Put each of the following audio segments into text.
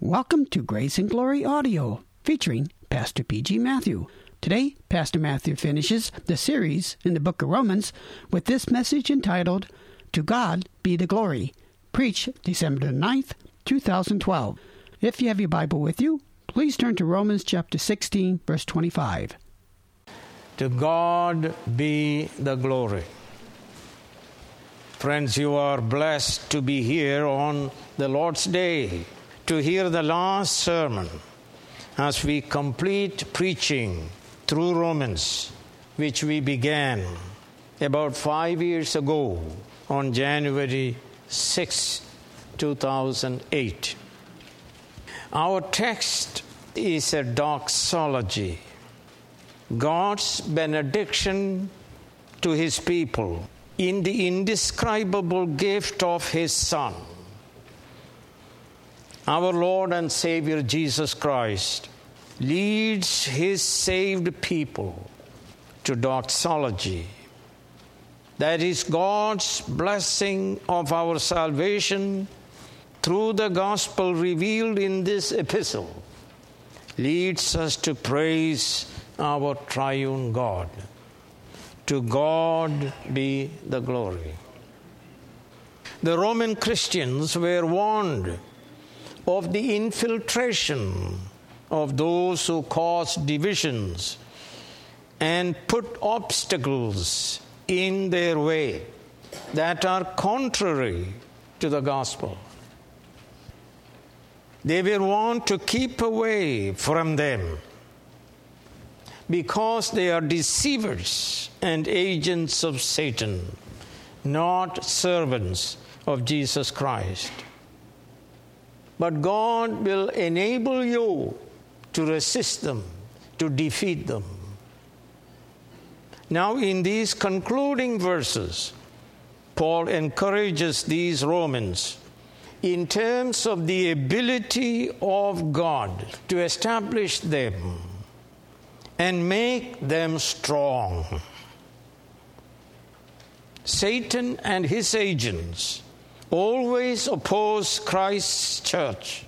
Welcome to Grace and Glory Audio, featuring Pastor P.G. Matthew. Today, Pastor Matthew finishes the series in the book of Romans with this message entitled, To God Be the Glory, preached December 9th, 2012. If you have your Bible with you, please turn to Romans chapter 16, verse 25. To God be the glory. Friends, you are blessed to be here on the Lord's Day to hear the last sermon as we complete preaching through Romans, which we began about five years ago on January 6, 2008. Our text is a doxology, God's benediction to his people in the indescribable gift of his Son our Lord and Savior Jesus Christ leads his saved people to doxology. That is God's blessing of our salvation through the gospel revealed in this epistle leads us to praise our triune God. To God be the glory. The Roman Christians were warned of the infiltration of those who cause divisions and put obstacles in their way that are contrary to the gospel. They will warned to keep away from them because they are deceivers and agents of Satan, not servants of Jesus Christ. But God will enable you to resist them, to defeat them. Now, in these concluding verses, Paul encourages these Romans in terms of the ability of God to establish them and make them strong. Satan and his agents always oppose Christ's church,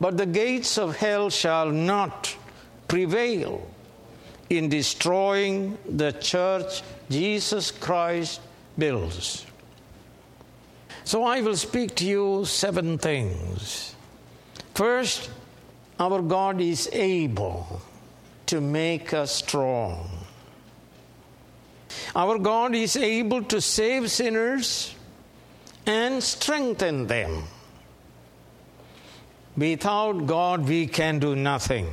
but the gates of hell shall not prevail in destroying the church Jesus Christ builds. So I will speak to you seven things. First, our God is able to make us strong. Our God is able to save sinners and strengthen them. Without God, we can do nothing.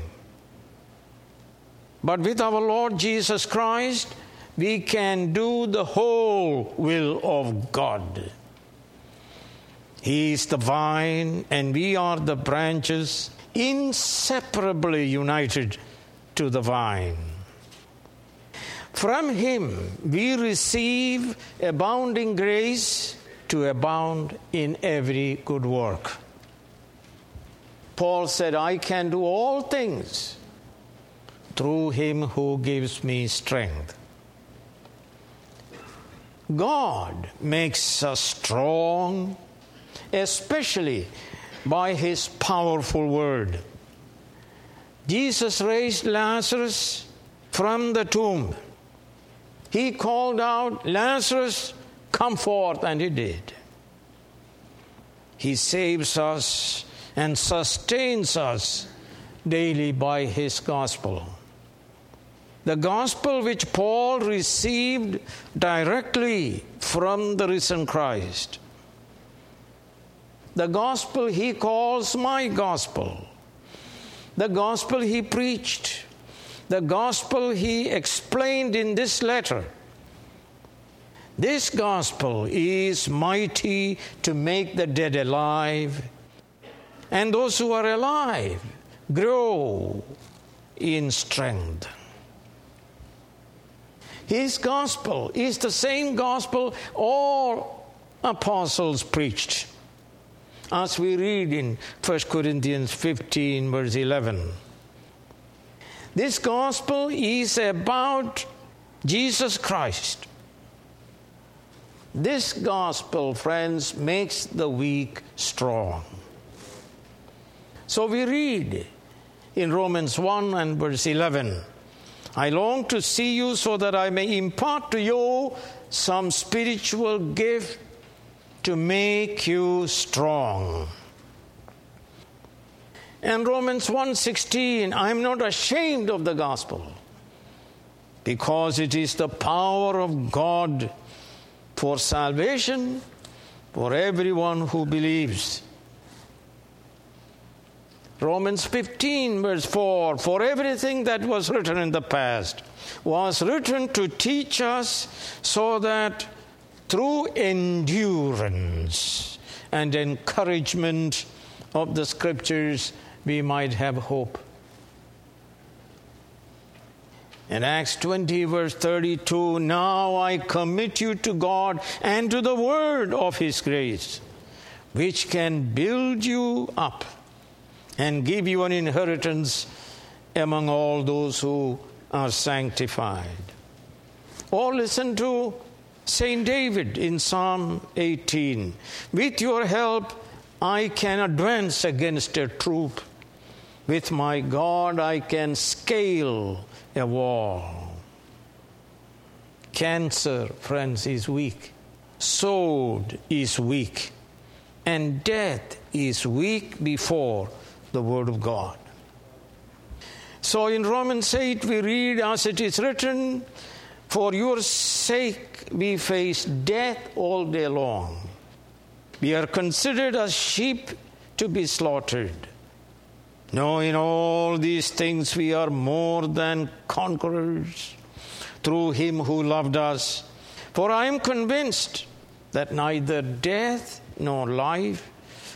But with our Lord Jesus Christ, we can do the whole will of God. He is the vine, and we are the branches, inseparably united to the vine. From Him we receive abounding grace to abound in every good work. Paul said, I can do all things through him who gives me strength. God makes us strong, especially by his powerful word. Jesus raised Lazarus from the tomb. He called out, Lazarus, Come forth, and he did. He saves us and sustains us daily by his gospel. The gospel which Paul received directly from the risen Christ. The gospel he calls my gospel. The gospel he preached. The gospel he explained in this letter this gospel is mighty to make the dead alive, and those who are alive grow in strength. His gospel is the same gospel all apostles preached. As we read in 1 Corinthians 15, verse 11. This gospel is about Jesus Christ this gospel, friends, makes the weak strong. So we read in Romans 1 and verse 11 I long to see you so that I may impart to you some spiritual gift to make you strong. And Romans 1:16 I'm not ashamed of the gospel because it is the power of God for salvation for everyone who believes. Romans 15, verse 4 For everything that was written in the past was written to teach us so that through endurance and encouragement of the scriptures we might have hope. In Acts 20, verse 32, now I commit you to God and to the word of his grace, which can build you up and give you an inheritance among all those who are sanctified. Or listen to St. David in Psalm 18 With your help, I can advance against a troop. With my God, I can scale a wall. Cancer, friends, is weak. Sword is weak. And death is weak before the Word of God. So in Romans 8, we read, as it is written, For your sake we face death all day long. We are considered as sheep to be slaughtered. No, in all these things we are more than conquerors through him who loved us. For I am convinced that neither death nor life,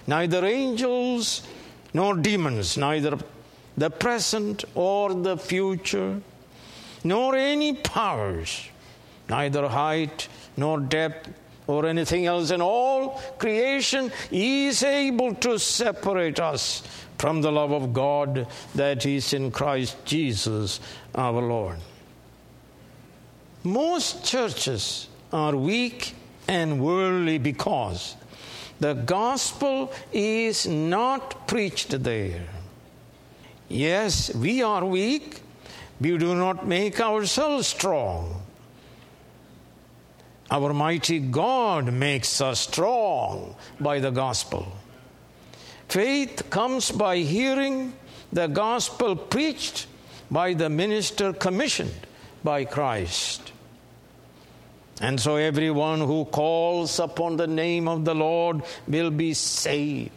neither angels nor demons, neither the present or the future, nor any powers, neither height nor depth or anything else in all creation is able to separate us from the love of God that is in Christ Jesus our Lord. Most churches are weak and worldly because the gospel is not preached there. Yes, we are weak. We do not make ourselves strong. Our mighty God makes us strong by the gospel. Faith comes by hearing the gospel preached by the minister commissioned by Christ. And so everyone who calls upon the name of the Lord will be saved.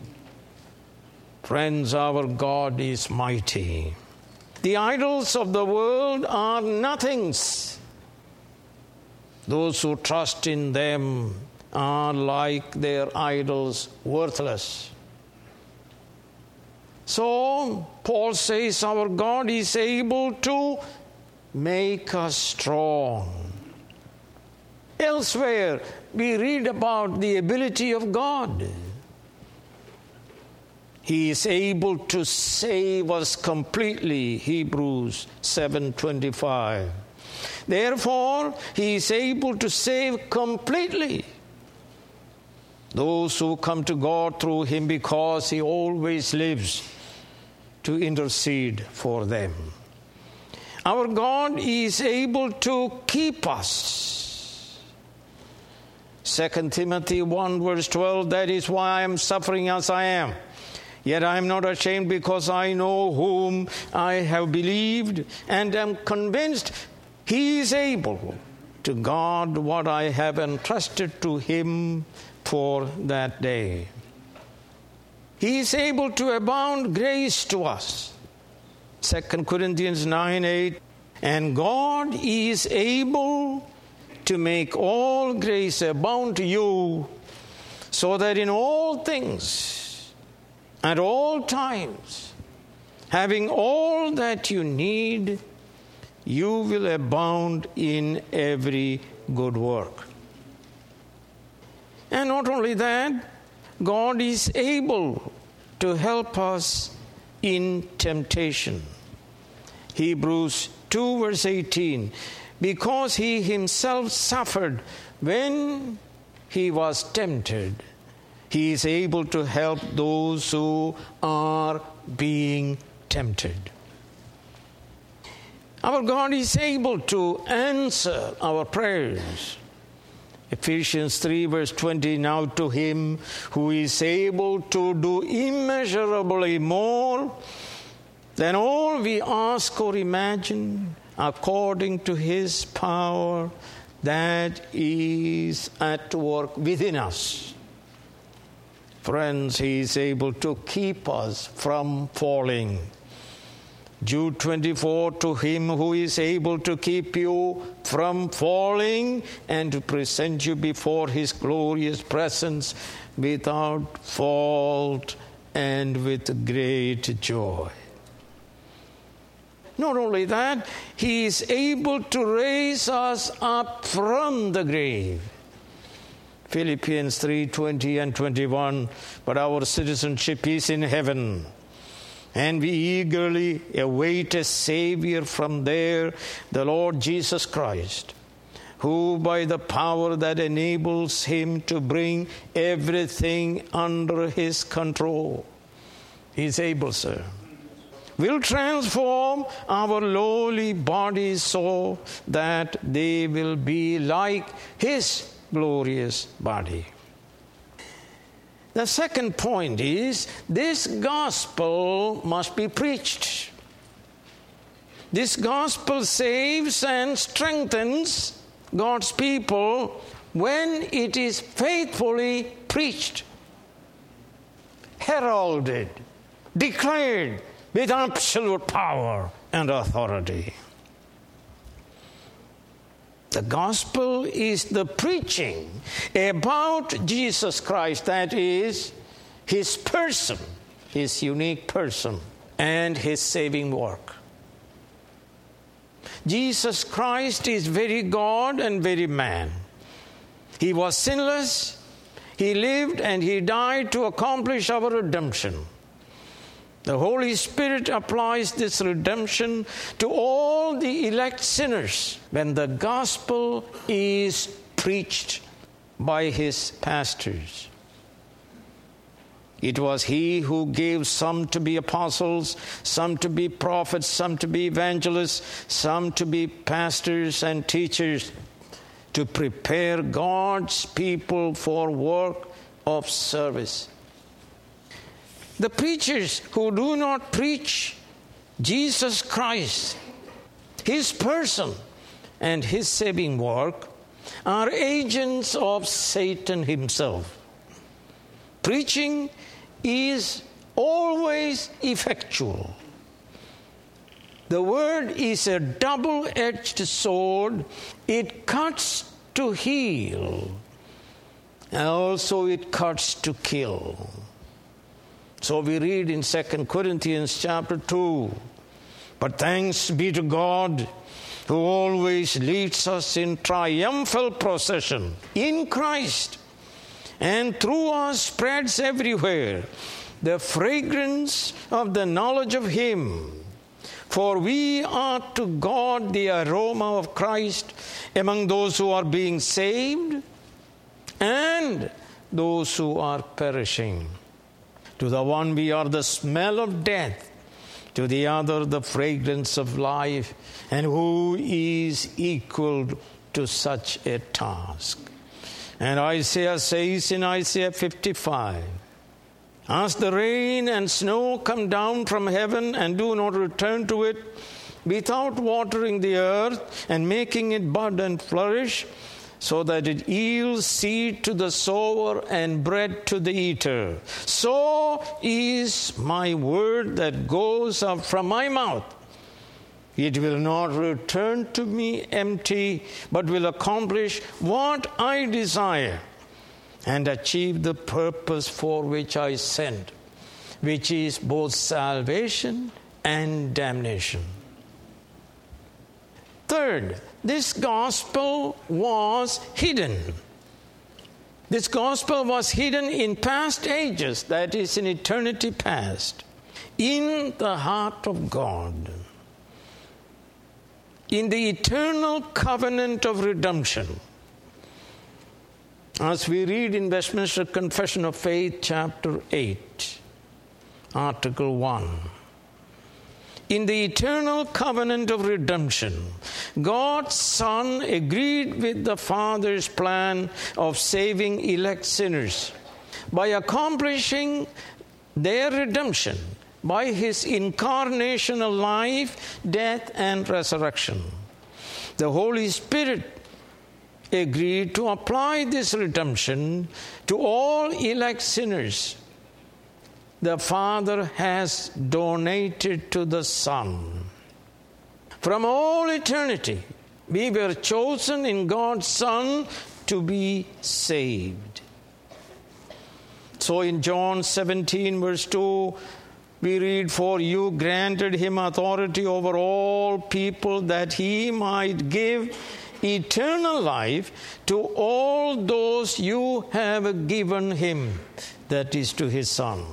Friends, our God is mighty. The idols of the world are nothings. Those who trust in them are like their idols, worthless. So, Paul says, Our God is able to make us strong. Elsewhere, we read about the ability of God. He is able to save us completely, Hebrews 7:25. Therefore, he is able to save completely those who come to God through him because he always lives to intercede for them. Our God is able to keep us. 2 Timothy 1 verse 12 that is why I am suffering as I am. Yet I am not ashamed because I know whom I have believed and am convinced he is able to guard what I have entrusted to him for that day. He is able to abound grace to us. 2 Corinthians 9 8. And God is able to make all grace abound to you, so that in all things, at all times, having all that you need, you will abound in every good work. And not only that, God is able to help us in temptation. Hebrews 2, verse 18 because he himself suffered when he was tempted, He is able to help those who are being tempted. Our God is able to answer our prayers. Ephesians 3, verse 20 Now to him who is able to do immeasurably more than all we ask or imagine, according to his power that is at work within us. Friends, he is able to keep us from falling. Jude 24 to him who is able to keep you from falling and to present you before his glorious presence without fault and with great joy. Not only that, he is able to raise us up from the grave. Philippians 3:20 and 21 but our citizenship is in heaven and we eagerly await a Savior from there, the Lord Jesus Christ, who, by the power that enables him to bring everything under his control, is able, sir, will transform our lowly bodies so that they will be like his glorious body. The second point is this gospel must be preached. This gospel saves and strengthens God's people when it is faithfully preached, heralded, declared with absolute power and authority. The gospel is the preaching about Jesus Christ, that is, his person, his unique person, and his saving work. Jesus Christ is very God and very man. He was sinless, he lived, and he died to accomplish our redemption. The Holy Spirit applies this redemption to all the elect sinners when the gospel is preached by his pastors. It was he who gave some to be apostles, some to be prophets, some to be evangelists, some to be pastors and teachers to prepare God's people for work of service. The preachers who do not preach Jesus Christ, His person, and His saving work are agents of Satan himself. Preaching is always effectual. The word is a double edged sword, it cuts to heal, and also it cuts to kill. So we read in 2 Corinthians chapter 2 But thanks be to God who always leads us in triumphal procession in Christ and through us spreads everywhere the fragrance of the knowledge of Him. For we are to God the aroma of Christ among those who are being saved and those who are perishing. To the one, we are the smell of death. To the other, the fragrance of life. And who is equal to such a task? And Isaiah says in Isaiah 55 As the rain and snow come down from heaven and do not return to it, without watering the earth and making it bud and flourish, so that it yields seed to the sower and bread to the eater. So is my word that goes up from my mouth. It will not return to me empty, but will accomplish what I desire and achieve the purpose for which I sent, which is both salvation and damnation. Third, this gospel was hidden. This gospel was hidden in past ages, that is, in eternity past, in the heart of God. In the eternal covenant of redemption, As we read in Westminster Confession of Faith, chapter 8, article 1. In the eternal covenant of redemption, God's Son agreed with the Father's plan of saving elect sinners by accomplishing their redemption by his incarnational life, death, and resurrection. The Holy Spirit agreed to apply this redemption to all elect sinners. The Father has donated to the Son. From all eternity, we were chosen in God's Son to be saved. So in John 17, verse 2, we read, For you granted him authority over all people that he might give eternal life to all those you have given him, that is to his Son.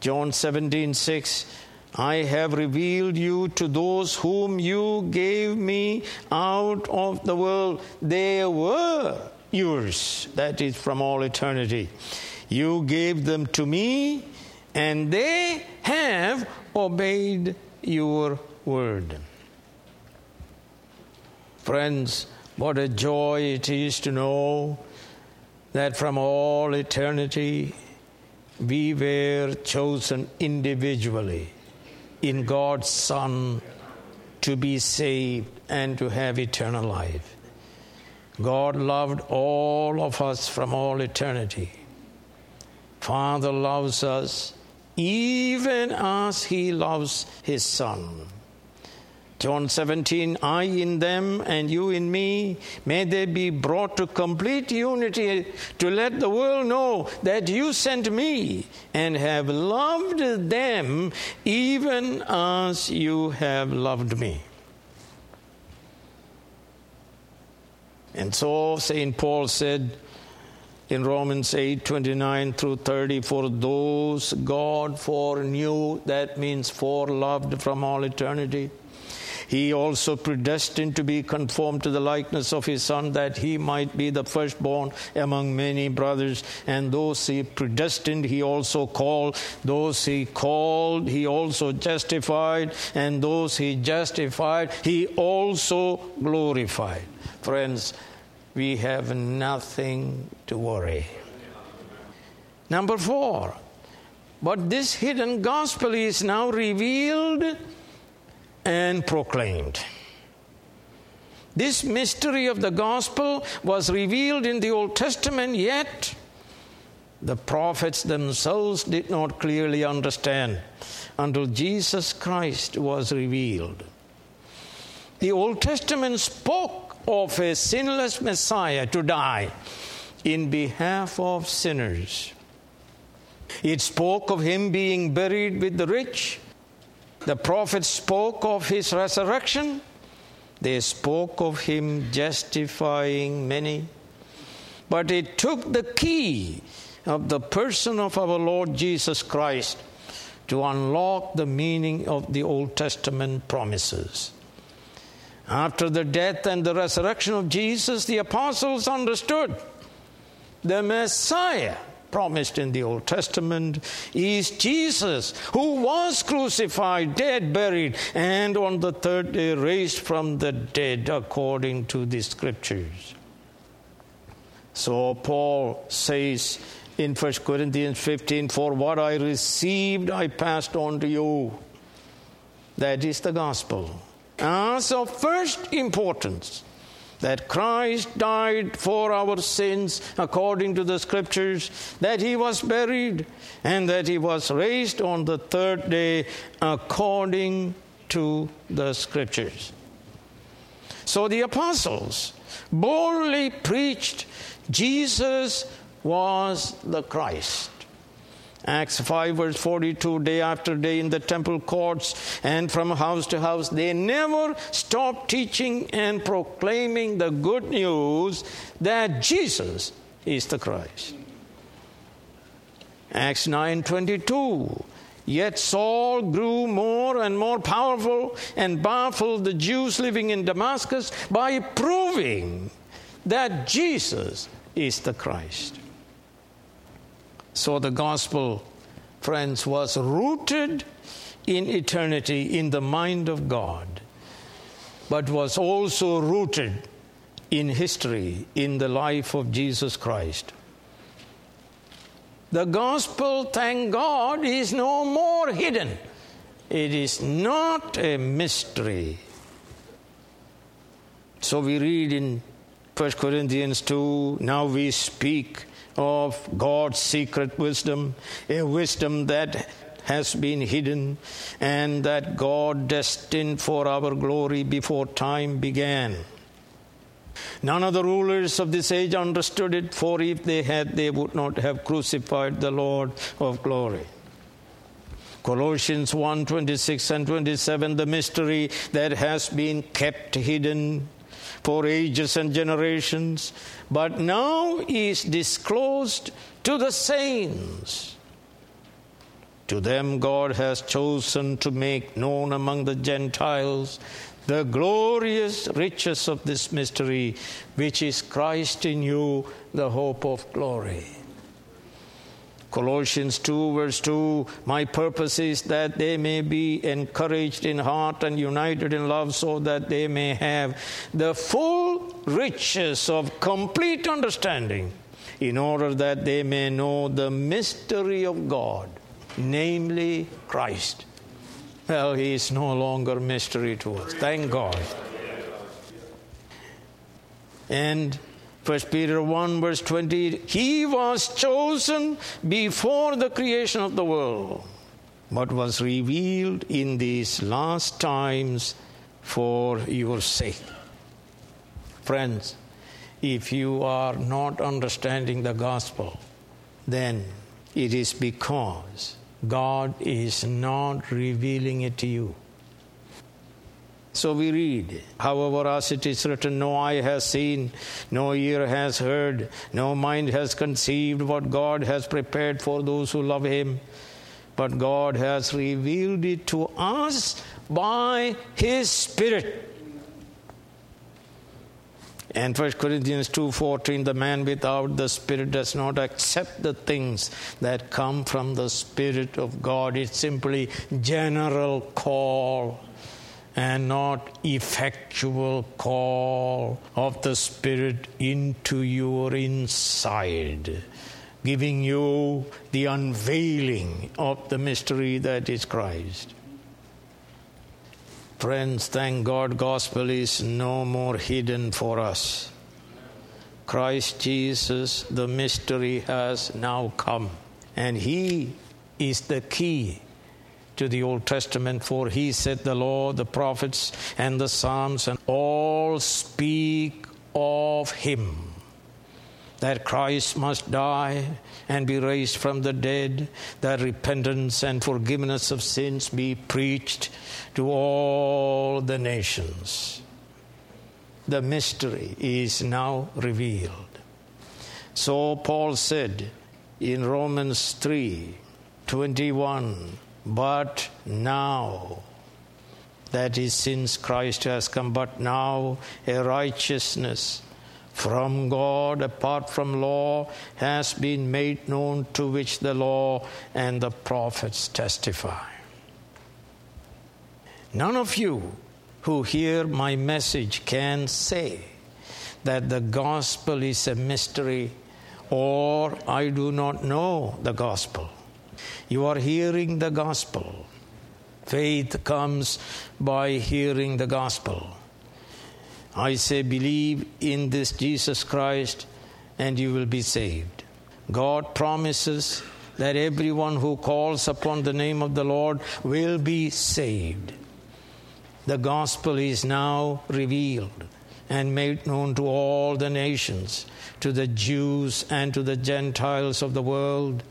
John 17, 6. I have revealed you to those whom you gave me out of the world. They were yours, that is from all eternity. You gave them to me, and they have obeyed your word. Friends, what a joy it is to know that from all eternity we were chosen individually in God's Son to be saved and to have eternal life. God loved all of us from all eternity. Father loves us even as he loves his Son. John 17, I in them and you in me, may they be brought to complete unity to let the world know that you sent me and have loved them even as you have loved me. And so St. Paul said in Romans 8 29 through 30, for those God foreknew, that means foreloved from all eternity he also predestined to be conformed to the likeness of his Son, that he might be the firstborn among many brothers. And those he predestined, he also called. Those he called, he also justified. And those he justified, he also glorified. Friends, we have nothing to worry. Number four, but this hidden gospel is now revealed and proclaimed. This mystery of the gospel was revealed in the Old Testament, yet the prophets themselves did not clearly understand until Jesus Christ was revealed. The Old Testament spoke of a sinless Messiah to die in behalf of sinners. It spoke of him being buried with the rich the prophets spoke of his resurrection, they spoke of him justifying many. But it took the key of the person of our Lord Jesus Christ to unlock the meaning of the Old Testament promises. After the death and the resurrection of Jesus, the apostles understood the Messiah promised in the Old Testament is Jesus, who was crucified, dead, buried, and on the third day raised from the dead according to the scriptures. So Paul says in 1 Corinthians 15, For what I received, I passed on to you. That is the gospel. As of first importance that Christ died for our sins according to the scriptures, that he was buried, and that he was raised on the third day according to the scriptures. So the apostles boldly preached Jesus was the Christ. Acts 5, verse 42, day after day in the temple courts and from house to house, they never stopped teaching and proclaiming the good news that Jesus is the Christ. Acts 9 22. Yet Saul grew more and more powerful and baffled the Jews living in Damascus by proving that Jesus is the Christ. So the gospel, friends, was rooted in eternity in the mind of God, but was also rooted in history in the life of Jesus Christ. The gospel, thank God, is no more hidden. It is not a mystery. So we read in 1 Corinthians 2 now we speak of God's secret wisdom, a wisdom that has been hidden and that God destined for our glory before time began. None of the rulers of this age understood it, for if they had, they would not have crucified the Lord of glory. Colossians 1 26 and 27, the mystery that has been kept hidden for ages and generations, but now is disclosed to the saints. To them, God has chosen to make known among the Gentiles the glorious riches of this mystery, which is Christ in you, the hope of glory. Colossians 2, verse 2 My purpose is that they may be encouraged in heart and united in love, so that they may have the full riches of complete understanding, in order that they may know the mystery of God, namely Christ. Well, he is no longer mystery to us. Thank God. And First Peter 1 verse 20, he was chosen before the creation of the world, but was revealed in these last times for your sake. Friends, if you are not understanding the gospel, then it is because God is not revealing it to you. So we read, however, as it is written, no eye has seen, no ear has heard, no mind has conceived what God has prepared for those who love Him. But God has revealed it to us by His Spirit. And 1 Corinthians 2:14 the man without the spirit does not accept the things that come from the spirit of God it's simply general call and not effectual call of the Spirit into your inside, giving you the unveiling of the mystery that is Christ. Friends, thank God, gospel is no more hidden for us. Christ Jesus, the mystery has now come, and He is the key to the Old Testament, for he said, The law, the prophets, and the Psalms, and all speak of him. That Christ must die and be raised from the dead, that repentance and forgiveness of sins be preached to all the nations. The mystery is now revealed. So Paul said in Romans 3 21 but now, that is, since Christ has come, but now a righteousness from God apart from law has been made known to which the law and the prophets testify. None of you who hear my message can say that the gospel is a mystery or I do not know the gospel. You are hearing the gospel. Faith comes by hearing the gospel. I say, believe in this Jesus Christ and you will be saved. God promises that everyone who calls upon the name of the Lord will be saved. The gospel is now revealed and made known to all the nations, to the Jews and to the Gentiles of the world.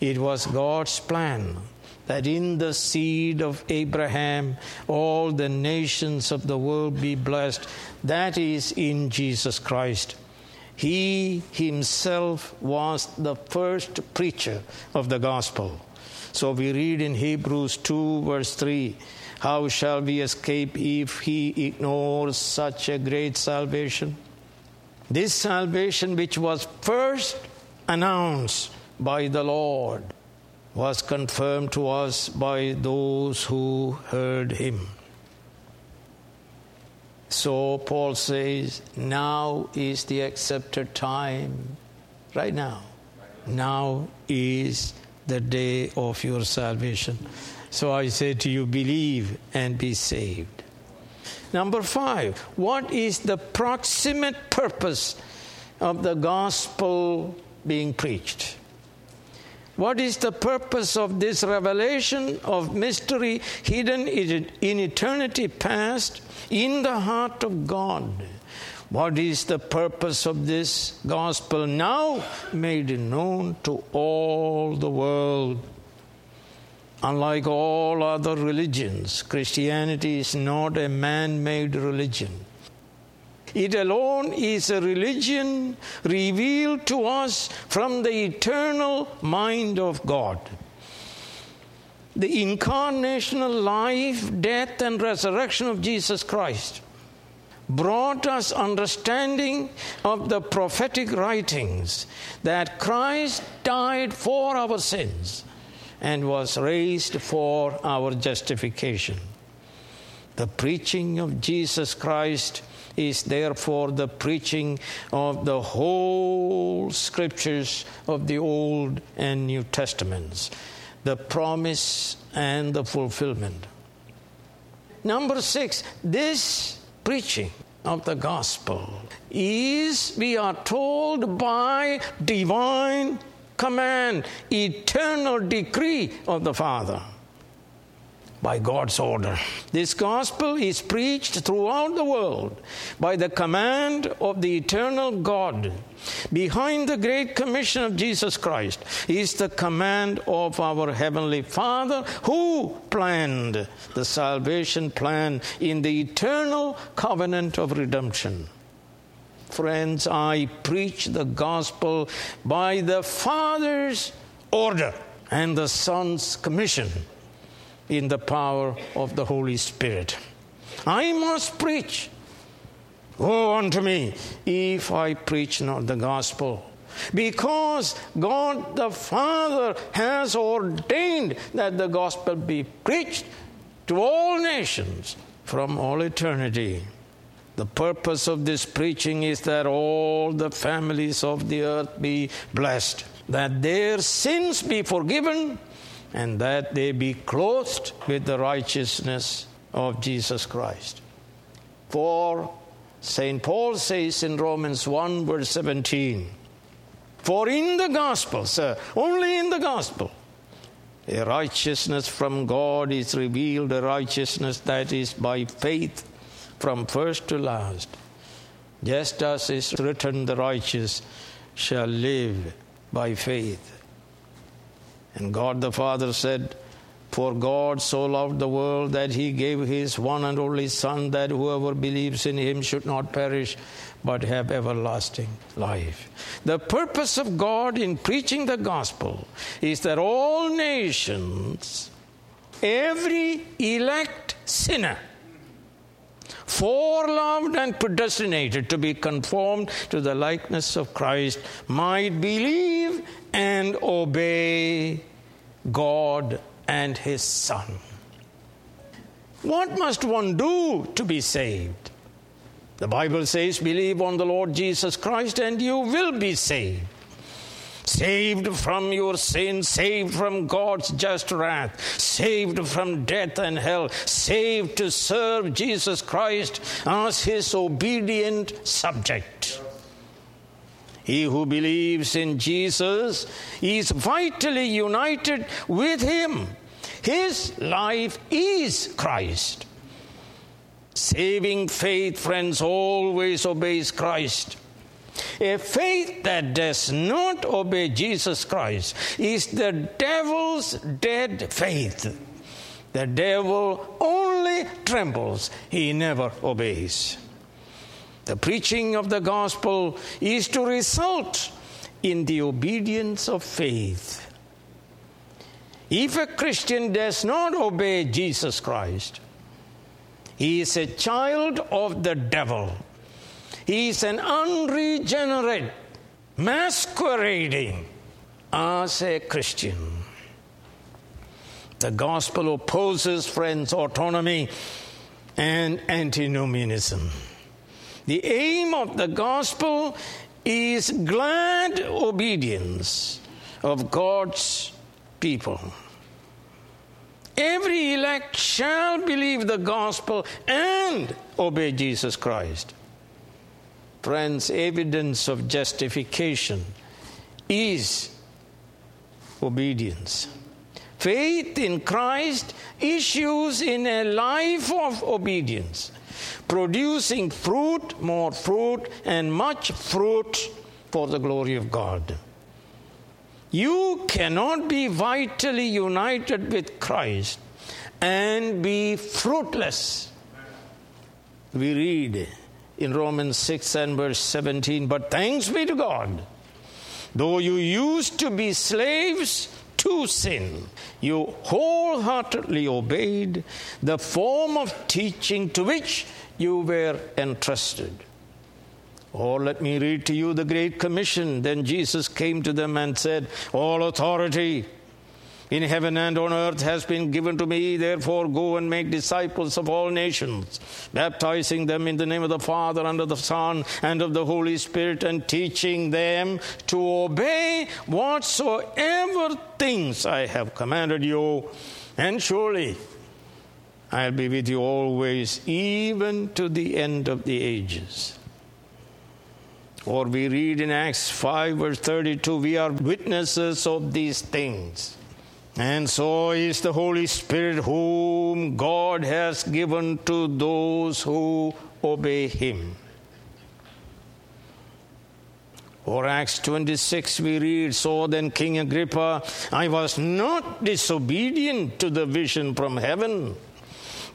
It was God's plan that in the seed of Abraham all the nations of the world be blessed. That is in Jesus Christ. He himself was the first preacher of the gospel. So we read in Hebrews 2, verse 3 How shall we escape if he ignores such a great salvation? This salvation, which was first announced by the Lord, was confirmed to us by those who heard him. So Paul says, now is the accepted time. Right now. Now is the day of your salvation. So I say to you, believe and be saved. Number five, what is the proximate purpose of the gospel being preached? What is the purpose of this revelation of mystery hidden in eternity past in the heart of God? What is the purpose of this gospel now made known to all the world? Unlike all other religions, Christianity is not a man made religion. It alone is a religion revealed to us from the eternal mind of God. The incarnational life, death, and resurrection of Jesus Christ brought us understanding of the prophetic writings that Christ died for our sins and was raised for our justification. The preaching of Jesus Christ is therefore the preaching of the whole scriptures of the Old and New Testaments, the promise and the fulfillment. Number six, this preaching of the gospel is, we are told, by divine command, eternal decree of the Father by God's order. This gospel is preached throughout the world by the command of the eternal God. Behind the great commission of Jesus Christ is the command of our Heavenly Father who planned the salvation plan in the eternal covenant of redemption. Friends, I preach the gospel by the Father's order and the Son's commission in the power of the Holy Spirit. I must preach. Woe unto me if I preach not the gospel. Because God the Father has ordained that the gospel be preached to all nations from all eternity. The purpose of this preaching is that all the families of the earth be blessed, that their sins be forgiven, and that they be clothed with the righteousness of Jesus Christ. For St. Paul says in Romans 1, verse 17, For in the gospel, sir, only in the gospel, a righteousness from God is revealed, a righteousness that is by faith from first to last. Just as is written, the righteous shall live by faith. And God the Father said, For God so loved the world that he gave his one and only Son, that whoever believes in him should not perish, but have everlasting life. The purpose of God in preaching the gospel is that all nations, every elect sinner, foreloved and predestinated to be conformed to the likeness of Christ, might believe and obey God and His Son. What must one do to be saved? The Bible says, Believe on the Lord Jesus Christ and you will be saved. Saved from your sins, saved from God's just wrath, saved from death and hell, saved to serve Jesus Christ as his obedient subject. He who believes in Jesus is vitally united with Him. His life is Christ. Saving faith, friends, always obeys Christ. A faith that does not obey Jesus Christ is the devil's dead faith. The devil only trembles, he never obeys. The preaching of the gospel is to result in the obedience of faith. If a Christian does not obey Jesus Christ, he is a child of the devil. He is an unregenerate, masquerading as a Christian. The gospel opposes, friends, autonomy and antinomianism. The aim of the gospel is glad obedience of God's people. Every elect shall believe the gospel and obey Jesus Christ. Friends, evidence of justification is obedience. Faith in Christ issues in a life of obedience, producing fruit, more fruit, and much fruit for the glory of God. You cannot be vitally united with Christ and be fruitless. We read in Romans 6 and verse 17, but thanks be to God, though you used to be slaves to sin, you wholeheartedly obeyed the form of teaching to which you were entrusted. Or let me read to you the Great Commission. Then Jesus came to them and said, All authority in heaven and on earth has been given to me. Therefore, go and make disciples of all nations, baptizing them in the name of the Father, and of the Son, and of the Holy Spirit, and teaching them to obey whatsoever things I have commanded you. And surely I'll be with you always, even to the end of the ages. Or we read in Acts 5, verse 32, we are witnesses of these things. And so is the Holy Spirit, whom God has given to those who obey Him. Or Acts 26, we read, So then, King Agrippa, I was not disobedient to the vision from heaven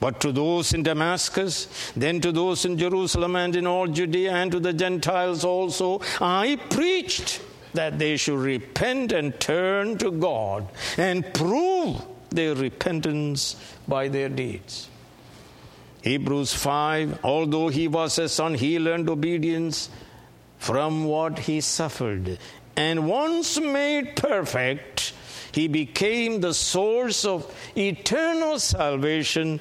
but to those in Damascus, then to those in Jerusalem and in all Judea, and to the Gentiles also, I preached that they should repent and turn to God and prove their repentance by their deeds. Hebrews 5 Although he was a son, he learned obedience from what he suffered. And once made perfect, he became the source of eternal salvation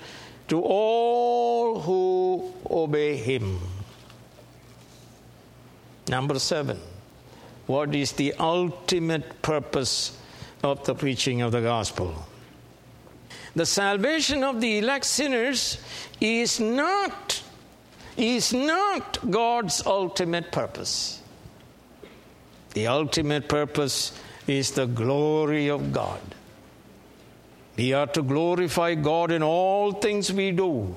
to all who obey him. Number seven, what is the ultimate purpose of the preaching of the gospel? The salvation of the elect sinners is not is not God's ultimate purpose. The ultimate purpose is the glory of God. We are to glorify God in all things we do.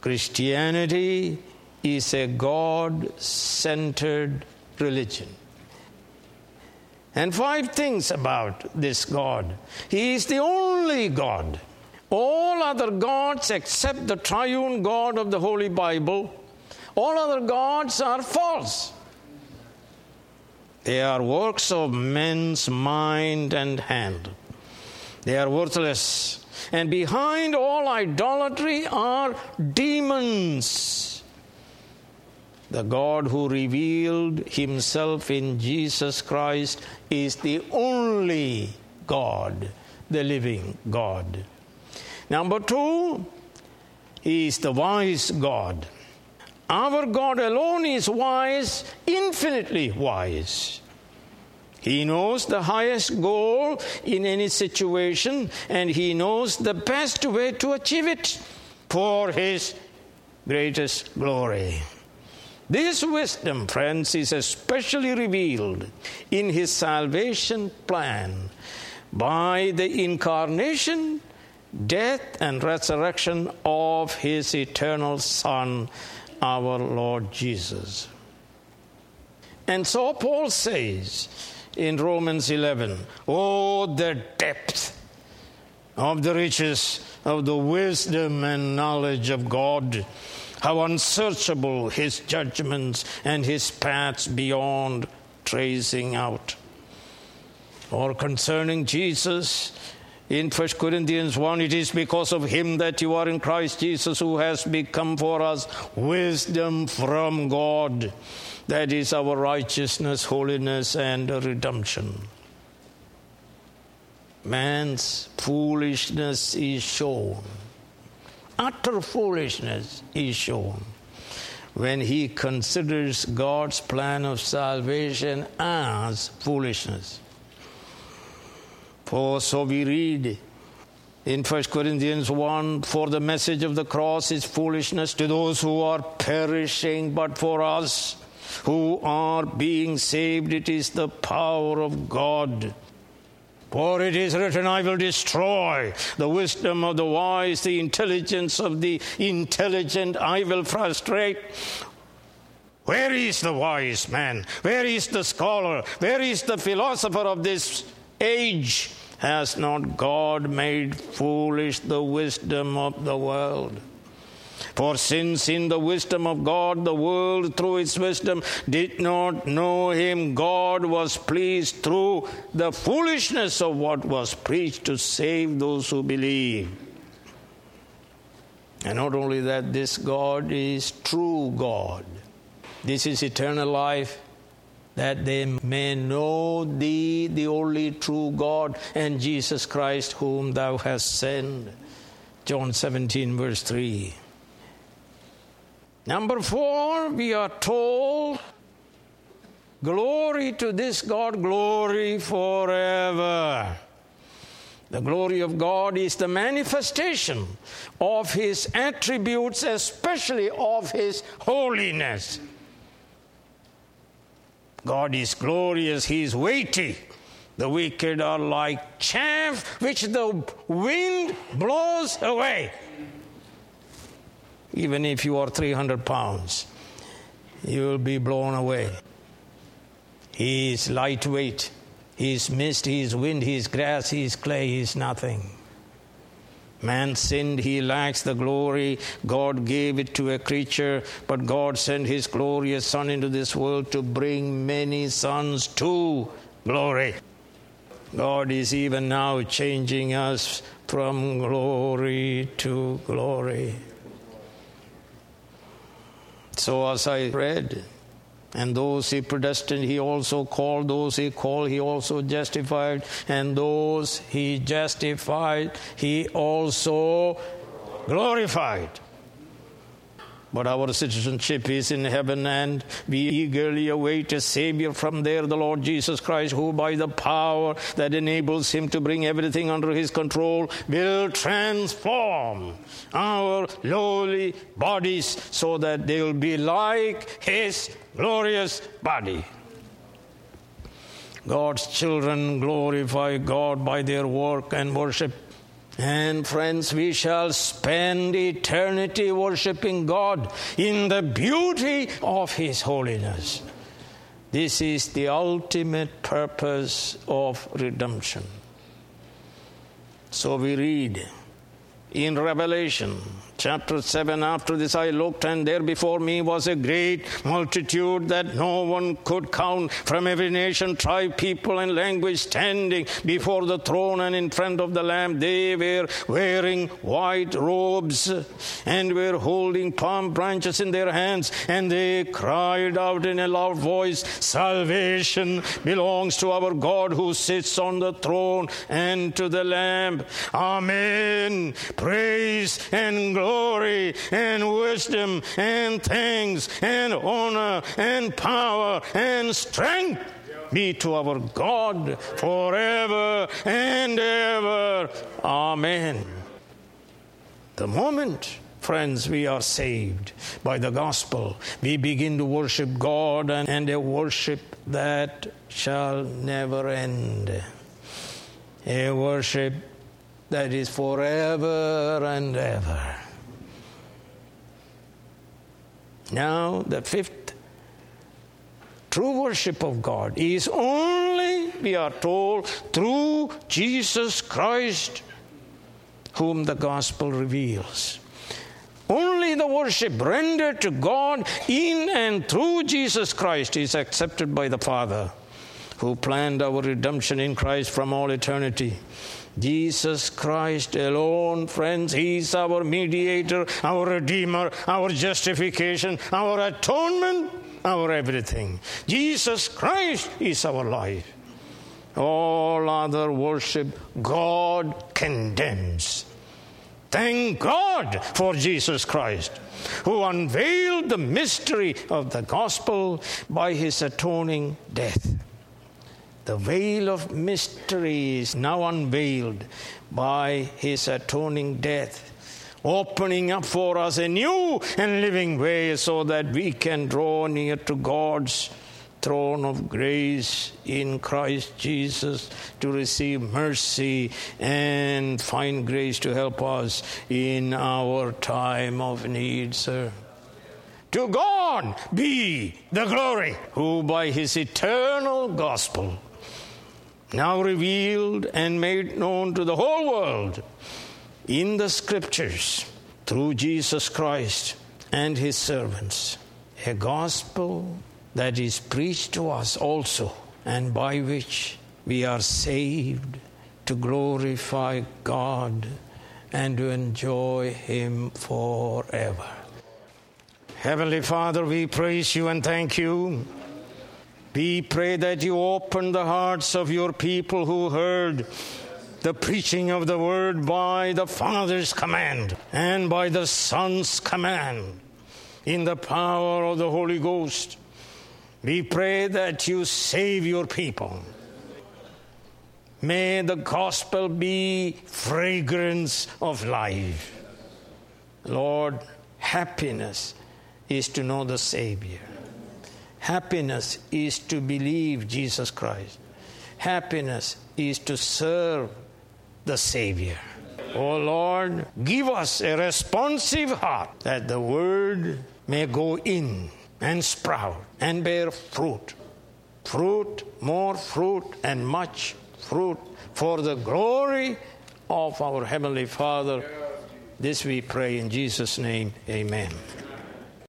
Christianity is a God centered religion. And five things about this God He is the only God. All other gods, except the triune God of the Holy Bible, all other gods are false. They are works of men's mind and hand. They are worthless. And behind all idolatry are demons. The God who revealed himself in Jesus Christ is the only God, the living God. Number two, He is the wise God. Our God alone is wise, infinitely wise. He knows the highest goal in any situation, and He knows the best way to achieve it for His greatest glory. This wisdom, friends, is especially revealed in His salvation plan by the incarnation, death, and resurrection of His eternal Son, our Lord Jesus. And so Paul says, in Romans 11. Oh, the depth of the riches of the wisdom and knowledge of God. How unsearchable his judgments and his paths beyond tracing out. Or concerning Jesus in 1 Corinthians 1 it is because of him that you are in Christ Jesus who has become for us wisdom from God that is our righteousness holiness and redemption man's foolishness is shown utter foolishness is shown when he considers God's plan of salvation as foolishness for so we read in 1 Corinthians 1 For the message of the cross is foolishness to those who are perishing, but for us who are being saved, it is the power of God. For it is written, I will destroy the wisdom of the wise, the intelligence of the intelligent, I will frustrate. Where is the wise man? Where is the scholar? Where is the philosopher of this age? Has not God made foolish the wisdom of the world? For since in the wisdom of God the world through its wisdom did not know him, God was pleased through the foolishness of what was preached to save those who believe. And not only that, this God is true God. This is eternal life that they may know thee, the only true God, and Jesus Christ, whom thou hast sent. John 17, verse 3. Number four, we are told, Glory to this God, glory forever. The glory of God is the manifestation of His attributes, especially of His holiness. God is glorious, He is weighty. The wicked are like chaff which the wind blows away. Even if you are 300 pounds, you will be blown away. He is lightweight. He is mist, he is wind, he is grass, he is clay, he is nothing. Man sinned, he lacks the glory. God gave it to a creature, but God sent his glorious Son into this world to bring many sons to glory. God is even now changing us from glory to glory. So, as I read, and those he predestined, he also called. Those he called, he also justified. And those he justified, he also glorified. But our citizenship is in heaven, and we eagerly await a Savior from there, the Lord Jesus Christ, who, by the power that enables him to bring everything under his control, will transform our lowly bodies so that they will be like his glorious body. God's children glorify God by their work and worship. And friends, we shall spend eternity worshiping God in the beauty of His holiness. This is the ultimate purpose of redemption. So we read in Revelation chapter 7 After this I looked, and there before me was a great multitude that no one could count from every nation, tribe, people, and language standing before the throne and in front of the Lamb. They were wearing white robes and were holding palm branches in their hands, and they cried out in a loud voice Salvation belongs to our God who sits on the throne and to the Lamb. Amen praise and glory and wisdom and thanks and honor and power and strength be to our God forever and ever. Amen. The moment Friends, we are saved by the gospel. We begin to worship God and, and, a worship that shall never end. A worship that is forever and ever. Now, the fifth true worship of God is only, we are told, through Jesus Christ, whom the gospel reveals. Only the worship rendered to God in and through Jesus Christ is accepted by the Father, who planned our redemption in Christ from all eternity. Jesus Christ alone, friends. He's our mediator, our redeemer, our justification, our atonement, our everything. Jesus Christ is our life. All other worship, God condemns. Thank God for Jesus Christ, who unveiled the mystery of the gospel by his atoning death. The veil of mystery is now unveiled by his atoning death, opening up for us a new and living way so that we can draw near to God's throne of grace in Christ Jesus to receive mercy and find grace to help us in our time of need, sir. To God be the glory, who by his eternal gospel, now revealed and made known to the whole world in the scriptures through Jesus Christ and his servants, a gospel that is preached to us also, and by which we are saved to glorify God and to enjoy Him forever. Heavenly Father, we praise you and thank you. We pray that you open the hearts of your people who heard the preaching of the word by the Father's command and by the Son's command in the power of the Holy Ghost we pray that you save your people. May the gospel be fragrance of life. Lord, happiness is to know the Savior. Happiness is to believe Jesus Christ. Happiness is to serve the Savior. Oh Lord, give us a responsive heart that the word may go in and sprout and bear fruit. Fruit, more fruit, and much fruit for the glory of our Heavenly Father. This we pray in Jesus' name. Amen.